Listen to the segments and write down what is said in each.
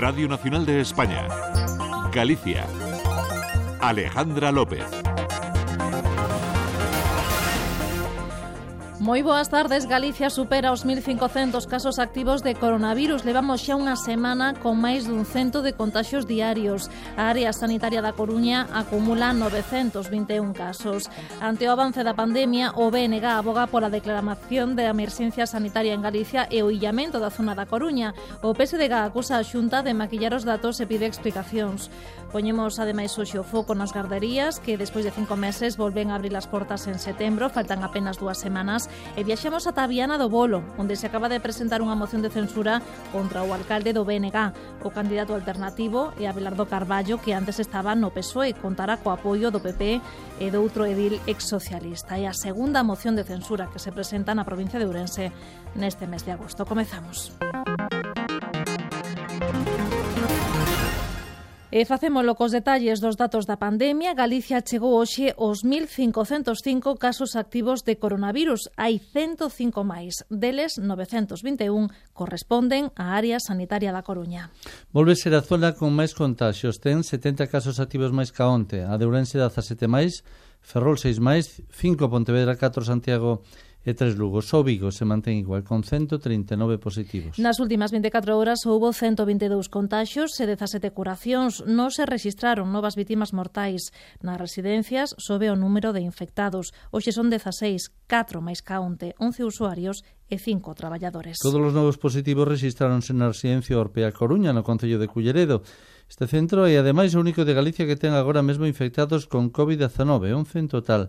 Radio Nacional de España. Galicia. Alejandra López. Moi boas tardes, Galicia supera os 1.500 casos activos de coronavirus. Levamos xa unha semana con máis dun cento de contagios diarios. A área sanitaria da Coruña acumula 921 casos. Ante o avance da pandemia, o BNG aboga pola declaración de emerxencia sanitaria en Galicia e o illamento da zona da Coruña. O PSDG acusa a Xunta de maquillar os datos e pide explicacións. Poñemos ademais hoxe o foco nas garderías que despois de cinco meses volven a abrir as portas en setembro, faltan apenas dúas semanas e viaxamos ata Viana do Bolo, onde se acaba de presentar unha moción de censura contra o alcalde do BNG. O candidato alternativo é Abelardo Carballo, que antes estaba no PSOE, contará co apoio do PP e do outro edil exsocialista. É a segunda moción de censura que se presenta na provincia de Ourense neste mes de agosto. Comezamos. Música E facémolo cos detalles dos datos da pandemia. Galicia chegou hoxe aos 1.505 casos activos de coronavirus. Hai 105 máis. Deles, 921 corresponden á área sanitaria da Coruña. Volve ser a zona con máis contagios. Ten 70 casos activos máis ca onte. A de Ourense 17 máis, Ferrol 6 máis, 5 Pontevedra, 4 Santiago e tres Lugo. Só Vigo se mantén igual con 139 positivos. Nas últimas 24 horas houbo 122 contaxios e 17 curacións. Non se registraron novas vítimas mortais. Nas residencias sobe o número de infectados. Hoxe son 16, 4 máis caonte, 11 usuarios e cinco traballadores. Todos os novos positivos registráronse na residencia Orpea Coruña, no Concello de Culleredo. Este centro é ademais o único de Galicia que ten agora mesmo infectados con COVID-19, 11 en total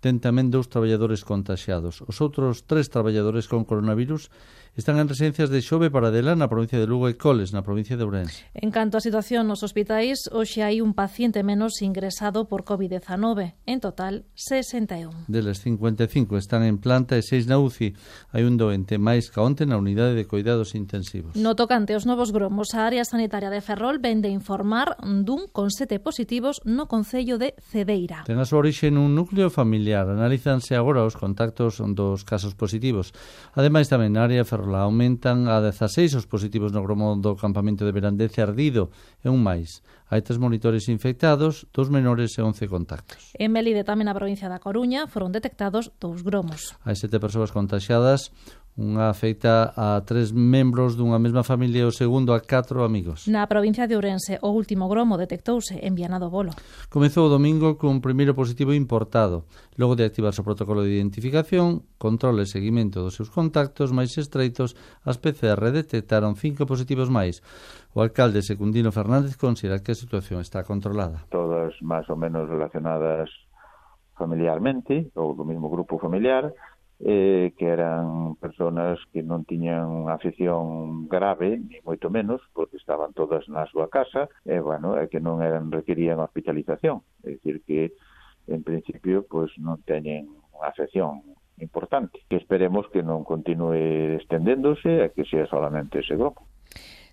ten tamén dous traballadores contaxiados. Os outros tres traballadores con coronavirus están en residencias de Xove para Paradela na provincia de Lugo e Coles na provincia de Ourense. En canto á situación nos hospitais, hoxe hai un paciente menos ingresado por COVID-19, en total 61. Deles 55 están en planta e 6 na UCI. Hai un doente máis ca onte na unidade de cuidados intensivos. No tocante aos novos gromos, a área sanitaria de Ferrol vende informar dun con sete positivos no Concello de Cedeira. Ten a súa orixe nun núcleo familiar familiar. Analízanse agora os contactos dos casos positivos. Ademais, tamén na área Ferrola aumentan a 16 os positivos no gromo do campamento de Verandez ardido e un máis. Hai tres monitores infectados, dous menores e 11 contactos. En Melide, tamén na provincia da Coruña, foron detectados dous gromos. Hai sete persoas contagiadas, unha feita a tres membros dunha mesma familia e o segundo a catro amigos. Na provincia de Ourense, o último gromo detectouse en Viana do Bolo. Comezou o domingo cun primeiro positivo importado. Logo de activarse o protocolo de identificación, control e seguimento dos seus contactos máis estreitos, as PCR detectaron cinco positivos máis. O alcalde Secundino Fernández considera que a situación está controlada. Todas máis ou menos relacionadas familiarmente, ou do mesmo grupo familiar, eh, que eran personas que non tiñan unha afección grave, ni moito menos, porque estaban todas na súa casa, e, eh, bueno, é que non eran requerían hospitalización. É dicir que, en principio, pois pues, non teñen unha afección importante, que esperemos que non continue estendéndose e que sea solamente ese grupo.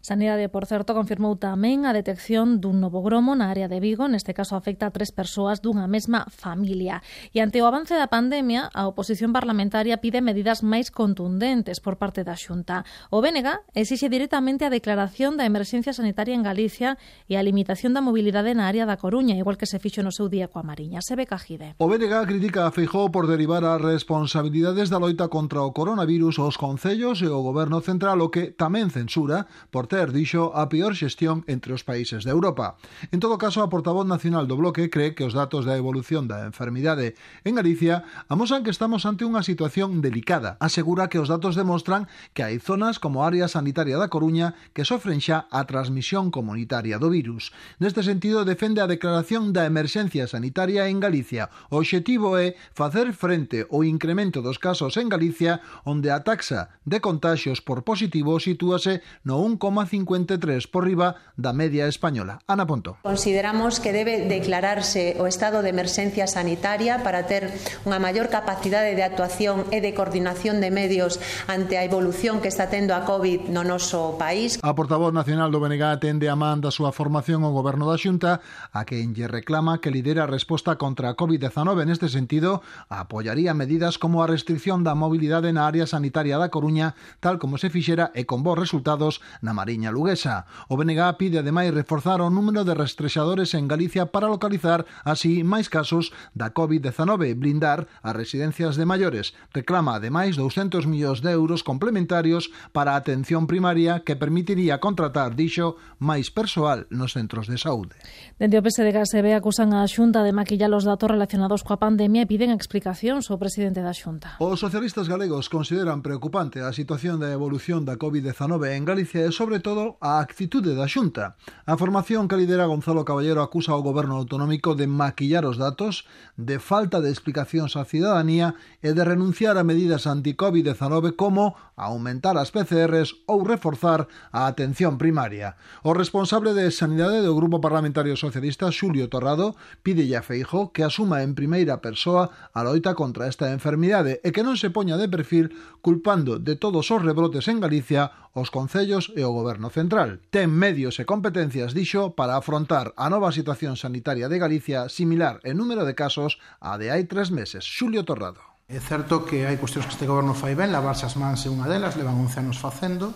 Sanidade, por certo, confirmou tamén a detección dun novo gromo na área de Vigo, neste caso afecta a tres persoas dunha mesma familia. E ante o avance da pandemia, a oposición parlamentaria pide medidas máis contundentes por parte da Xunta. O BNG exixe directamente a declaración da emerxencia sanitaria en Galicia e a limitación da mobilidade na área da Coruña, igual que se fixo no seu día coa Mariña. Se ve cajide. O BNG critica a Feijó por derivar as responsabilidades da loita contra o coronavirus aos concellos e o goberno central, o que tamén censura por ter recoñecer, dixo, a peor xestión entre os países de Europa. En todo caso, a portavoz nacional do bloque cree que os datos da evolución da enfermidade en Galicia amosan que estamos ante unha situación delicada. Asegura que os datos demostran que hai zonas como a área sanitaria da Coruña que sofren xa a transmisión comunitaria do virus. Neste sentido, defende a declaración da emerxencia sanitaria en Galicia. O obxectivo é facer frente ao incremento dos casos en Galicia, onde a taxa de contagios por positivo sitúase no 1,5%. 0,53 por riba da media española. Ana Ponto. Consideramos que debe declararse o estado de emerxencia sanitaria para ter unha maior capacidade de actuación e de coordinación de medios ante a evolución que está tendo a COVID no noso país. A portavoz nacional do BNG atende a man da súa formación ao goberno da Xunta a quen lle reclama que lidera a resposta contra a COVID-19 neste sentido apoiaría medidas como a restricción da mobilidade na área sanitaria da Coruña tal como se fixera e con bons resultados na Mariña Luguesa. O BNG pide ademais reforzar o número de rastrexadores en Galicia para localizar así máis casos da COVID-19, e blindar as residencias de maiores. Reclama ademais 200 millóns de euros complementarios para a atención primaria que permitiría contratar, dixo, máis persoal nos centros de saúde. Dende o PSDG se ve acusan a Xunta de maquillar os datos relacionados coa pandemia e piden explicacións ao presidente da Xunta. Os socialistas galegos consideran preocupante a situación da evolución da COVID-19 en Galicia e sobre sobre todo a actitude da Xunta. A formación que lidera Gonzalo Caballero acusa ao goberno autonómico de maquillar os datos, de falta de explicacións á cidadanía e de renunciar a medidas anti-COVID-19 como aumentar as PCRs ou reforzar a atención primaria. O responsable de Sanidade do Grupo Parlamentario Socialista, Xulio Torrado, pide a Feijo que asuma en primeira persoa a loita contra esta enfermidade e que non se poña de perfil culpando de todos os rebrotes en Galicia os concellos e o goberno Goberno central. Ten medios e competencias, dixo, para afrontar a nova situación sanitaria de Galicia similar en número de casos a de hai tres meses. Xulio Torrado. É certo que hai cuestións que este goberno fai ben, lavarse as mans é unha delas, levan 11 anos facendo.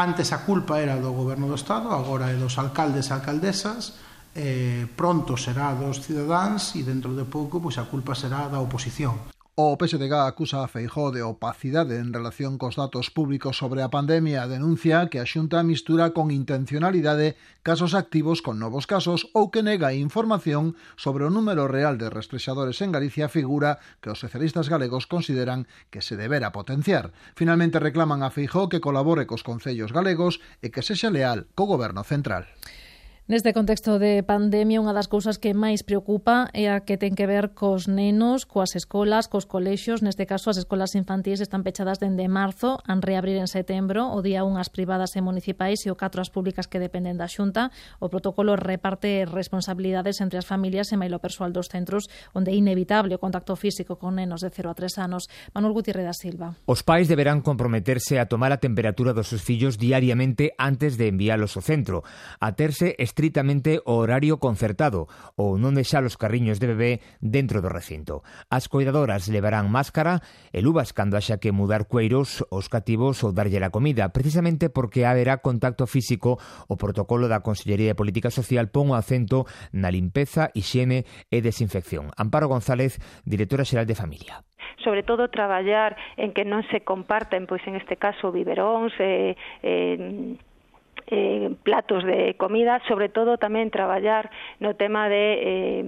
Antes a culpa era do goberno do Estado, agora é dos alcaldes e alcaldesas, eh, pronto será dos cidadáns e dentro de pouco pois a culpa será da oposición. O PSDG acusa a Feijó de opacidade en relación cos datos públicos sobre a pandemia, denuncia que a Xunta mistura con intencionalidade casos activos con novos casos ou que nega información sobre o número real de rastrexadores en Galicia figura que os socialistas galegos consideran que se debera potenciar. Finalmente reclaman a Feijó que colabore cos concellos galegos e que sexa leal co goberno central. Neste contexto de pandemia, unha das cousas que máis preocupa é a que ten que ver cos nenos, coas escolas, cos colexios. Neste caso, as escolas infantís están pechadas dende marzo, han reabrir en setembro, o día unhas privadas e municipais e o catro as públicas que dependen da Xunta. O protocolo reparte responsabilidades entre as familias e mailo persoal dos centros onde é inevitable o contacto físico con nenos de 0 a 3 anos. Manuel Gutiérrez da Silva. Os pais deberán comprometerse a tomar a temperatura dos seus fillos diariamente antes de enviálos ao centro, a terse estritamente o horario concertado ou non deixar os carriños de bebé dentro do recinto. As cuidadoras levarán máscara e luvas cando haxa que mudar cueiros os cativos ou darlle a comida, precisamente porque haberá contacto físico o protocolo da Consellería de Política Social pon o acento na limpeza, higiene e desinfección. Amparo González, directora xeral de Familia sobre todo traballar en que non se comparten, pois en este caso, biberóns, eh, eh, eh, platos de comida, sobre todo tamén traballar no tema de, eh,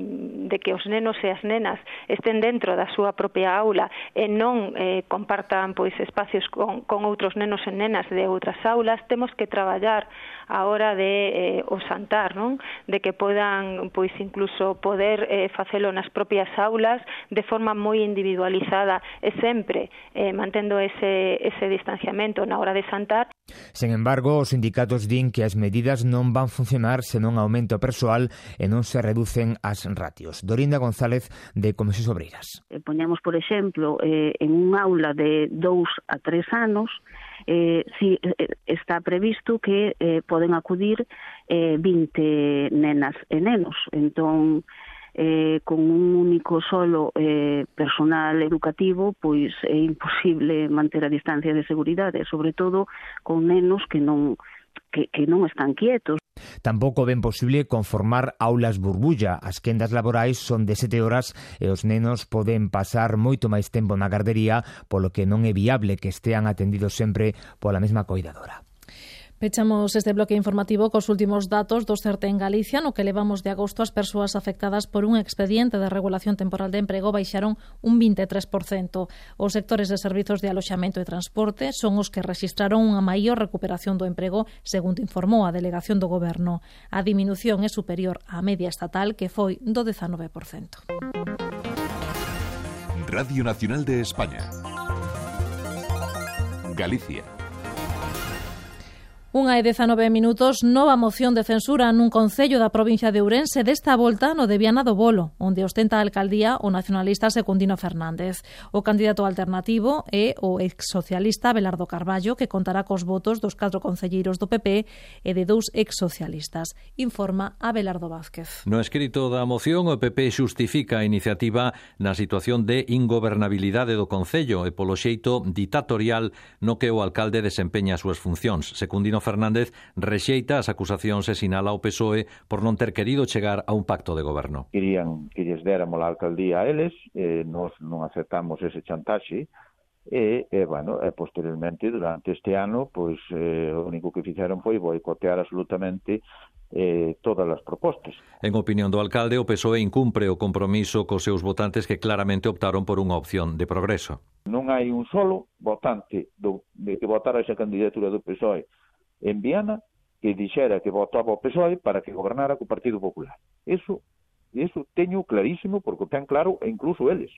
de que os nenos e as nenas estén dentro da súa propia aula e non eh, compartan pois espacios con, con outros nenos e nenas de outras aulas, temos que traballar a hora de eh, o santar, non? De que podan pois incluso poder eh, facelo nas propias aulas de forma moi individualizada e sempre eh, mantendo ese ese distanciamento na hora de santar. Sen embargo, os sindicatos din que as medidas non van funcionar se non aumenta o persoal e non se reducen as ratios. Dorinda González, de Comisións Obreiras. Eh, poñamos, por exemplo, eh, en un aula de dous a tres anos, eh, si, eh, está previsto que eh, poden acudir eh, 20 nenas e nenos. Entón, eh, con un único solo eh, personal educativo, pois é imposible manter a distancia de seguridade, sobre todo con nenos que non que, que non están quietos. Tampouco ben posible conformar aulas burbulla. As quendas laborais son de sete horas e os nenos poden pasar moito máis tempo na gardería, polo que non é viable que estean atendidos sempre pola mesma coidadora. Pechamos este bloque informativo cos últimos datos do CERTE en Galicia, no que levamos de agosto as persoas afectadas por un expediente de regulación temporal de emprego baixaron un 23%. Os sectores de servizos de aloxamento e transporte son os que registraron unha maior recuperación do emprego, segundo informou a delegación do Goberno. A diminución é superior á media estatal, que foi do 19%. Radio Nacional de España. Galicia Unha e 19 minutos, nova moción de censura nun concello da provincia de Ourense desta volta no de Viana do Bolo, onde ostenta a alcaldía o nacionalista Secundino Fernández. O candidato alternativo é o exsocialista Belardo Carballo, que contará cos votos dos catro concelleiros do PP e de dous exsocialistas, informa Abelardo Vázquez. No escrito da moción, o PP xustifica a iniciativa na situación de ingobernabilidade do concello e polo xeito ditatorial no que o alcalde desempeña as súas funcións. Secundino Fernández rexeita as acusacións e sinala ao PSOE por non ter querido chegar a un pacto de goberno. Querían que lles déramos a alcaldía a eles, e nós non aceptamos ese chantaxe, e, e bueno, e posteriormente durante este ano, pois eh, o único que fixeron foi boicotear absolutamente eh, todas as propostas. En opinión do alcalde, o PSOE incumpre o compromiso cos seus votantes que claramente optaron por unha opción de progreso. Non hai un solo votante do, de que votara esa candidatura do PSOE en Viana que dixera que votaba o PSOE para que gobernara co Partido Popular. Eso, eso teño clarísimo porque o ten claro e incluso eles.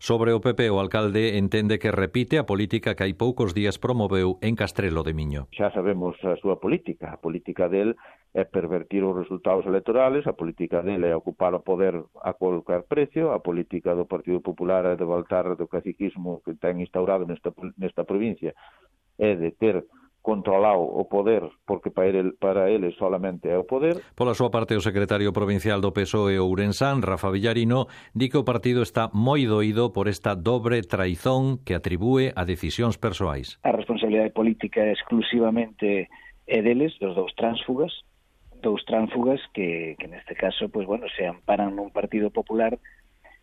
Sobre o PP, o alcalde entende que repite a política que hai poucos días promoveu en Castrelo de Miño. Xa sabemos a súa política. A política del é pervertir os resultados electorales, a política del é ocupar o poder a colcar precio, a política do Partido Popular é de voltar do caciquismo que ten instaurado nesta, nesta provincia é de ter controlado o poder, porque para ele, para ele solamente é o poder. Pola súa parte, o secretario provincial do PSOE Ourensán, Rafa Villarino, di que o partido está moi doído por esta dobre traizón que atribúe a decisións persoais. A responsabilidade política é exclusivamente é deles, dos dous tránsfugas, dous tránsfugas que, que neste caso, pois, bueno, se amparan nun partido popular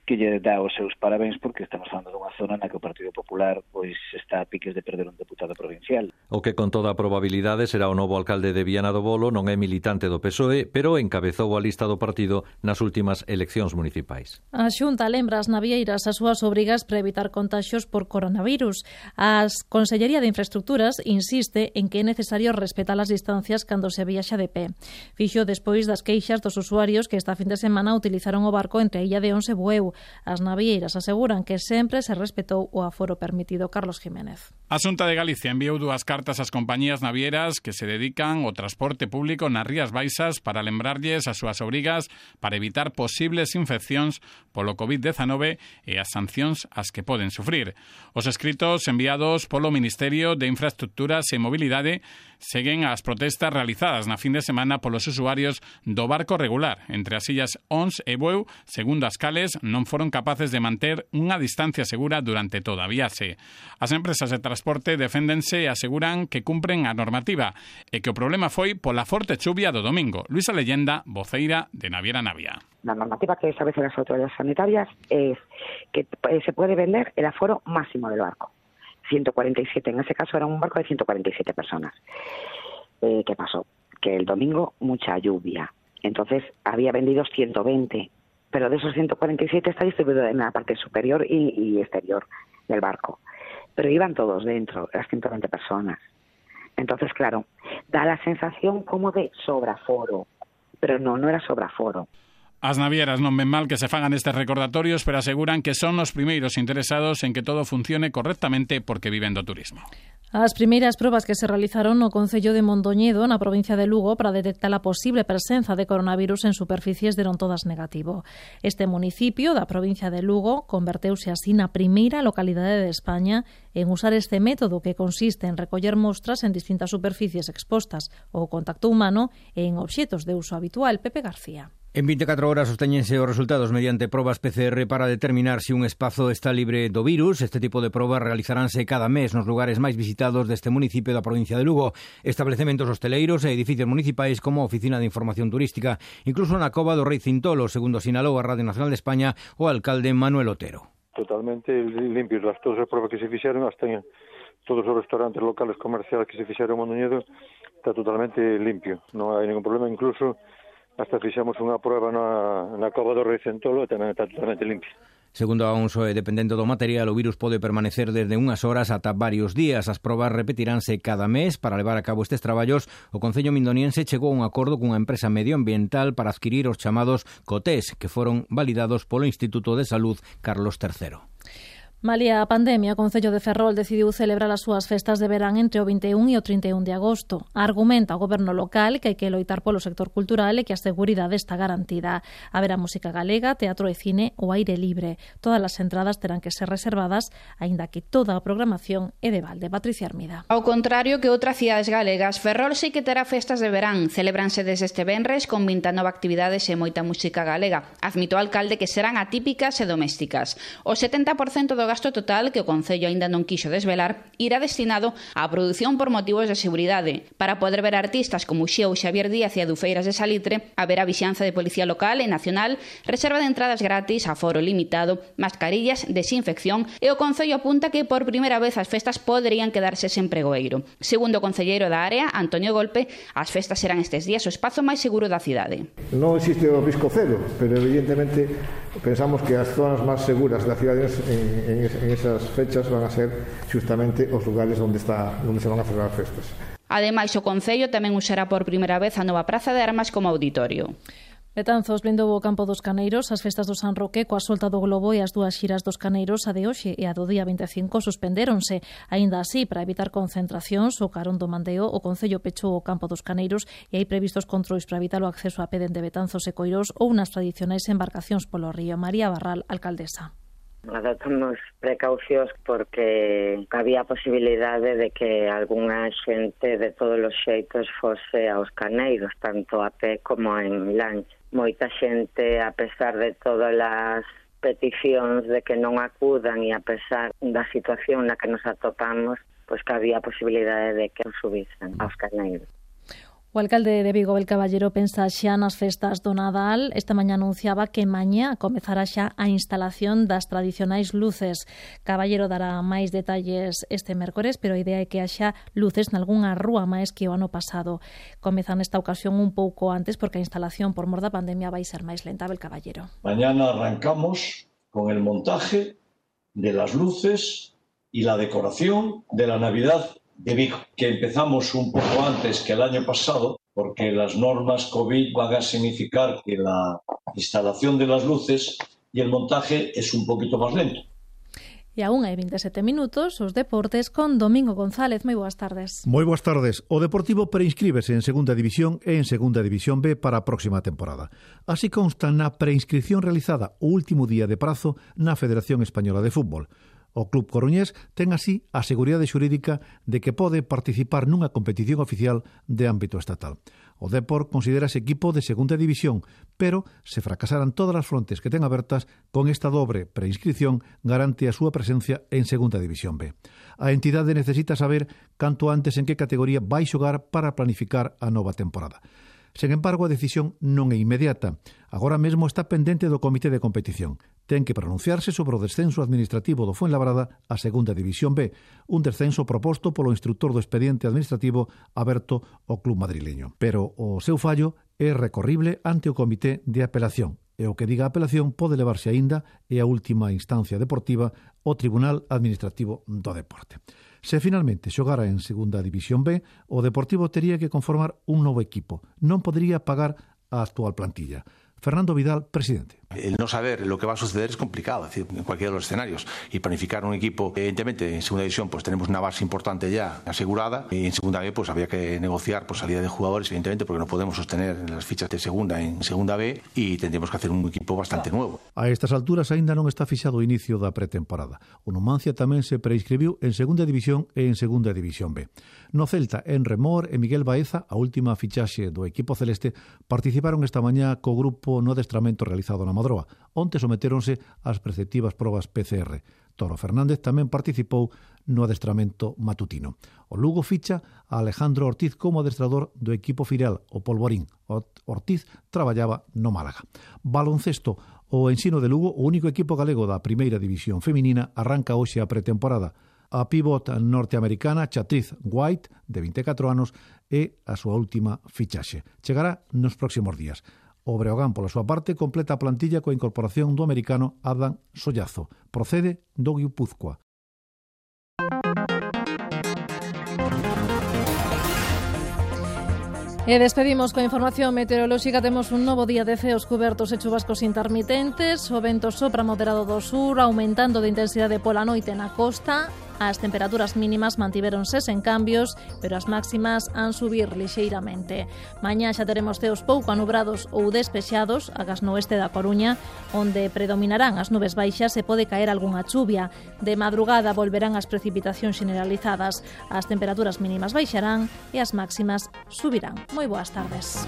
que lle dá os seus parabéns porque estamos falando dunha zona na que o Partido Popular pois está a piques de perder un deputado provincial. O que con toda a probabilidade será o novo alcalde de Viana do Bolo non é militante do PSOE, pero encabezou a lista do partido nas últimas eleccións municipais. A Xunta lembra as navieiras as súas obrigas para evitar contaxios por coronavirus. A Consellería de Infraestructuras insiste en que é necesario respetar as distancias cando se viaxa de pé. Fixo despois das queixas dos usuarios que esta fin de semana utilizaron o barco entre a Illa de Once Bueu, As naveiras aseguran que sempre se respetou o aforo permitido Carlos Jiménez. A Xunta de Galicia enviou dúas cartas ás compañías navieras que se dedican ao transporte público nas Rías Baixas para lembrarlles as súas obrigas para evitar posibles infeccións polo COVID-19 e as sancións as que poden sufrir. Os escritos enviados polo Ministerio de Infraestructuras e Mobilidade seguen as protestas realizadas na fin de semana polos usuarios do barco regular entre as illas Ons e Bueu, segundo as cales non foron capaces de manter unha distancia segura durante toda a viaxe. As empresas de transporte deféndense e aseguran que cumpren a normativa e que o problema foi pola forte chuvia do domingo. Luisa Leyenda, voceira de Naviera Navia. La normativa que establecen las autoridades sanitarias es que eh, se puede vender el aforo máximo del barco. 147, en ese caso era un barco de 147 personas. Eh, ¿Qué pasó? Que el domingo mucha lluvia. Entonces había vendido 120 pero de esos 147 está distribuido en la parte superior y exterior del barco. Pero iban todos dentro, las 120 personas. Entonces, claro, da la sensación como de sobraforo, pero no, no era sobraforo. As navieras non ven mal que se fagan estes recordatorios, pero aseguran que son os primeiros interesados en que todo funcione correctamente porque viven do turismo. As primeiras probas que se realizaron no Concello de Mondoñedo, na provincia de Lugo, para detectar a posible presenza de coronavirus en superficies deron todas negativo. Este municipio da provincia de Lugo converteuse así na primeira localidade de España en usar este método que consiste en recoller mostras en distintas superficies expostas ao contacto humano e en obxetos de uso habitual. Pepe García. En 24 horas obteñense os resultados mediante probas PCR para determinar se si un espazo está libre do virus. Este tipo de probas realizaránse cada mes nos lugares máis visitados deste municipio da provincia de Lugo, establecementos hosteleiros e edificios municipais como a Oficina de Información Turística, incluso na cova do Rei Cintolo, segundo sinalou a Radio Nacional de España o alcalde Manuel Otero. Totalmente limpios las todas as probas que se fixeron, hasta en todos os restaurantes locales comerciales que se fixeron en Mondoñedo, está totalmente limpio, non hai ningún problema, incluso Hasta fixamos unha prueba na, na cova do Recentolo e tamén está totalmente limpia. Segundo a e dependendo do material, o virus pode permanecer desde unhas horas ata varios días. As probas repetiránse cada mes para levar a cabo estes traballos. O Concello Mindoniense chegou a un acordo cunha empresa medioambiental para adquirir os chamados COTES, que foron validados polo Instituto de Salud Carlos III. Malia a pandemia, o Concello de Ferrol decidiu celebrar as súas festas de verán entre o 21 e o 31 de agosto. Argumenta o goberno local que hai que loitar polo sector cultural e que a seguridade está garantida. Haberá música galega, teatro e cine ou aire libre. Todas as entradas terán que ser reservadas, aínda que toda a programación é de balde. Patricia Armida. Ao contrario que outras cidades galegas, Ferrol sí que terá festas de verán. Celebranse desde este venres con 29 actividades e moita música galega. Admito o alcalde que serán atípicas e domésticas. O 70% do o gasto total que o Concello aínda non quixo desvelar irá destinado á produción por motivos de seguridade. Para poder ver artistas como Xeo Xavier Díaz e Adufeiras de Salitre, haberá vixianza de policía local e nacional, reserva de entradas gratis, aforo limitado, mascarillas, desinfección e o Concello apunta que por primeira vez as festas poderían quedarse sen pregoeiro. Segundo o Concelleiro da área, Antonio Golpe, as festas serán estes días o espazo máis seguro da cidade. Non existe o risco cero, pero evidentemente pensamos que as zonas máis seguras da cidade en, en en, en esas fechas van a ser justamente os lugares onde, está, onde se van a celebrar festas. Ademais, o Concello tamén usará por primeira vez a nova Praza de Armas como auditorio. Betanzos blindou o campo dos Caneiros as festas do San Roque coa solta do globo e as dúas xiras dos Caneiros a de hoxe e a do día 25 suspendéronse. Aínda así, para evitar concentracións, o carón do Mandeo, o Concello pechou o campo dos Caneiros e hai previstos controis para evitar o acceso a peden de Betanzos e Coirós ou nas tradicionais embarcacións polo río María Barral, alcaldesa adoptamos precaucións porque había a posibilidade de que algunha xente de todos os xeitos fose aos caneiros, tanto a pé como en lancha. Moita xente, a pesar de todas as peticións de que non acudan e a pesar da situación na que nos atopamos, pois que había a posibilidade de que subisen aos caneiros. O alcalde de Vigo, el Caballero, pensa xa nas festas do Nadal. Esta mañá anunciaba que mañá comezará xa a instalación das tradicionais luces. Caballero dará máis detalles este mércores, pero a idea é que haxa luces nalgúnha rúa máis que o ano pasado. Comezan esta ocasión un pouco antes porque a instalación por mor da pandemia vai ser máis lenta, el Caballero. Mañana arrancamos con el montaje de las luces y la decoración de la Navidad de Vigo, que empezamos un poco antes que el año pasado, porque las normas COVID van a significar que la instalación de las luces y el montaje es un poquito más lento. E aún hai 27 minutos, os deportes con Domingo González. Moi boas tardes. Moi boas tardes. O Deportivo preinscríbese en Segunda División e en Segunda División B para a próxima temporada. Así consta na preinscripción realizada o último día de prazo na Federación Española de Fútbol. O Club Coruñés ten así a seguridade xurídica de que pode participar nunha competición oficial de ámbito estatal. O Depor considerase equipo de segunda división, pero se fracasaran todas as frontes que ten abertas con esta dobre preinscripción garante a súa presencia en segunda división B. A entidade necesita saber canto antes en que categoría vai xogar para planificar a nova temporada. Sen embargo, a decisión non é inmediata. Agora mesmo está pendente do Comité de Competición. Ten que pronunciarse sobre o descenso administrativo do Fuenlabrada á Segunda División B, un descenso proposto polo instructor do expediente administrativo aberto ao club madrileño. Pero o seu fallo é recorrible ante o Comité de Apelación e o que diga a apelación pode levarse aínda e a última instancia deportiva o Tribunal Administrativo do Deporte. Se finalmente xogara en Segunda División B, o Deportivo tería que conformar un novo equipo. Non podría pagar a actual plantilla. Fernando Vidal, presidente. El no saber lo que va a suceder es complicado, es decir, en cualquiera de los escenarios. Y planificar un equipo, evidentemente, en segunda división, pues tenemos una base importante ya asegurada. Y en segunda B, pues había que negociar por salida de jugadores, evidentemente, porque no podemos sostener las fichas de segunda en segunda B y tendríamos que hacer un equipo bastante nuevo. A estas alturas aínda non está fixado o inicio da pretemporada. O Numancia tamén se preinscribiu en segunda división e en segunda división B. No Celta, en Remor e Miguel Baeza, a última fichaxe do equipo celeste, participaron esta mañá co grupo no adestramento realizado na Madroa. Onte someteronse ás preceptivas probas PCR. Toro Fernández tamén participou no adestramento matutino. O Lugo ficha a Alejandro Ortiz como adestrador do equipo filial, o Polvorín. Ortiz traballaba no Málaga. Baloncesto, o ensino de Lugo, o único equipo galego da primeira división feminina, arranca hoxe a pretemporada a pivota norteamericana Chatriz White, de 24 anos, é a súa última fichaxe. Chegará nos próximos días. O Breogán, pola súa parte, completa a plantilla coa incorporación do americano Adam Sollazo. Procede do Guipúzcoa. E despedimos coa información meteorolóxica. Temos un novo día de ceos cubertos e chuvascos intermitentes. O vento sopra moderado do sur, aumentando de intensidade pola noite na costa. As temperaturas mínimas mantiveronse sen cambios, pero as máximas han subir lixeiramente. Mañá xa teremos ceos pouco anubrados ou despexados, agas no oeste da Coruña, onde predominarán as nubes baixas e pode caer algunha chuvia. De madrugada volverán as precipitacións generalizadas. As temperaturas mínimas baixarán e as máximas subirán. Moi boas tardes.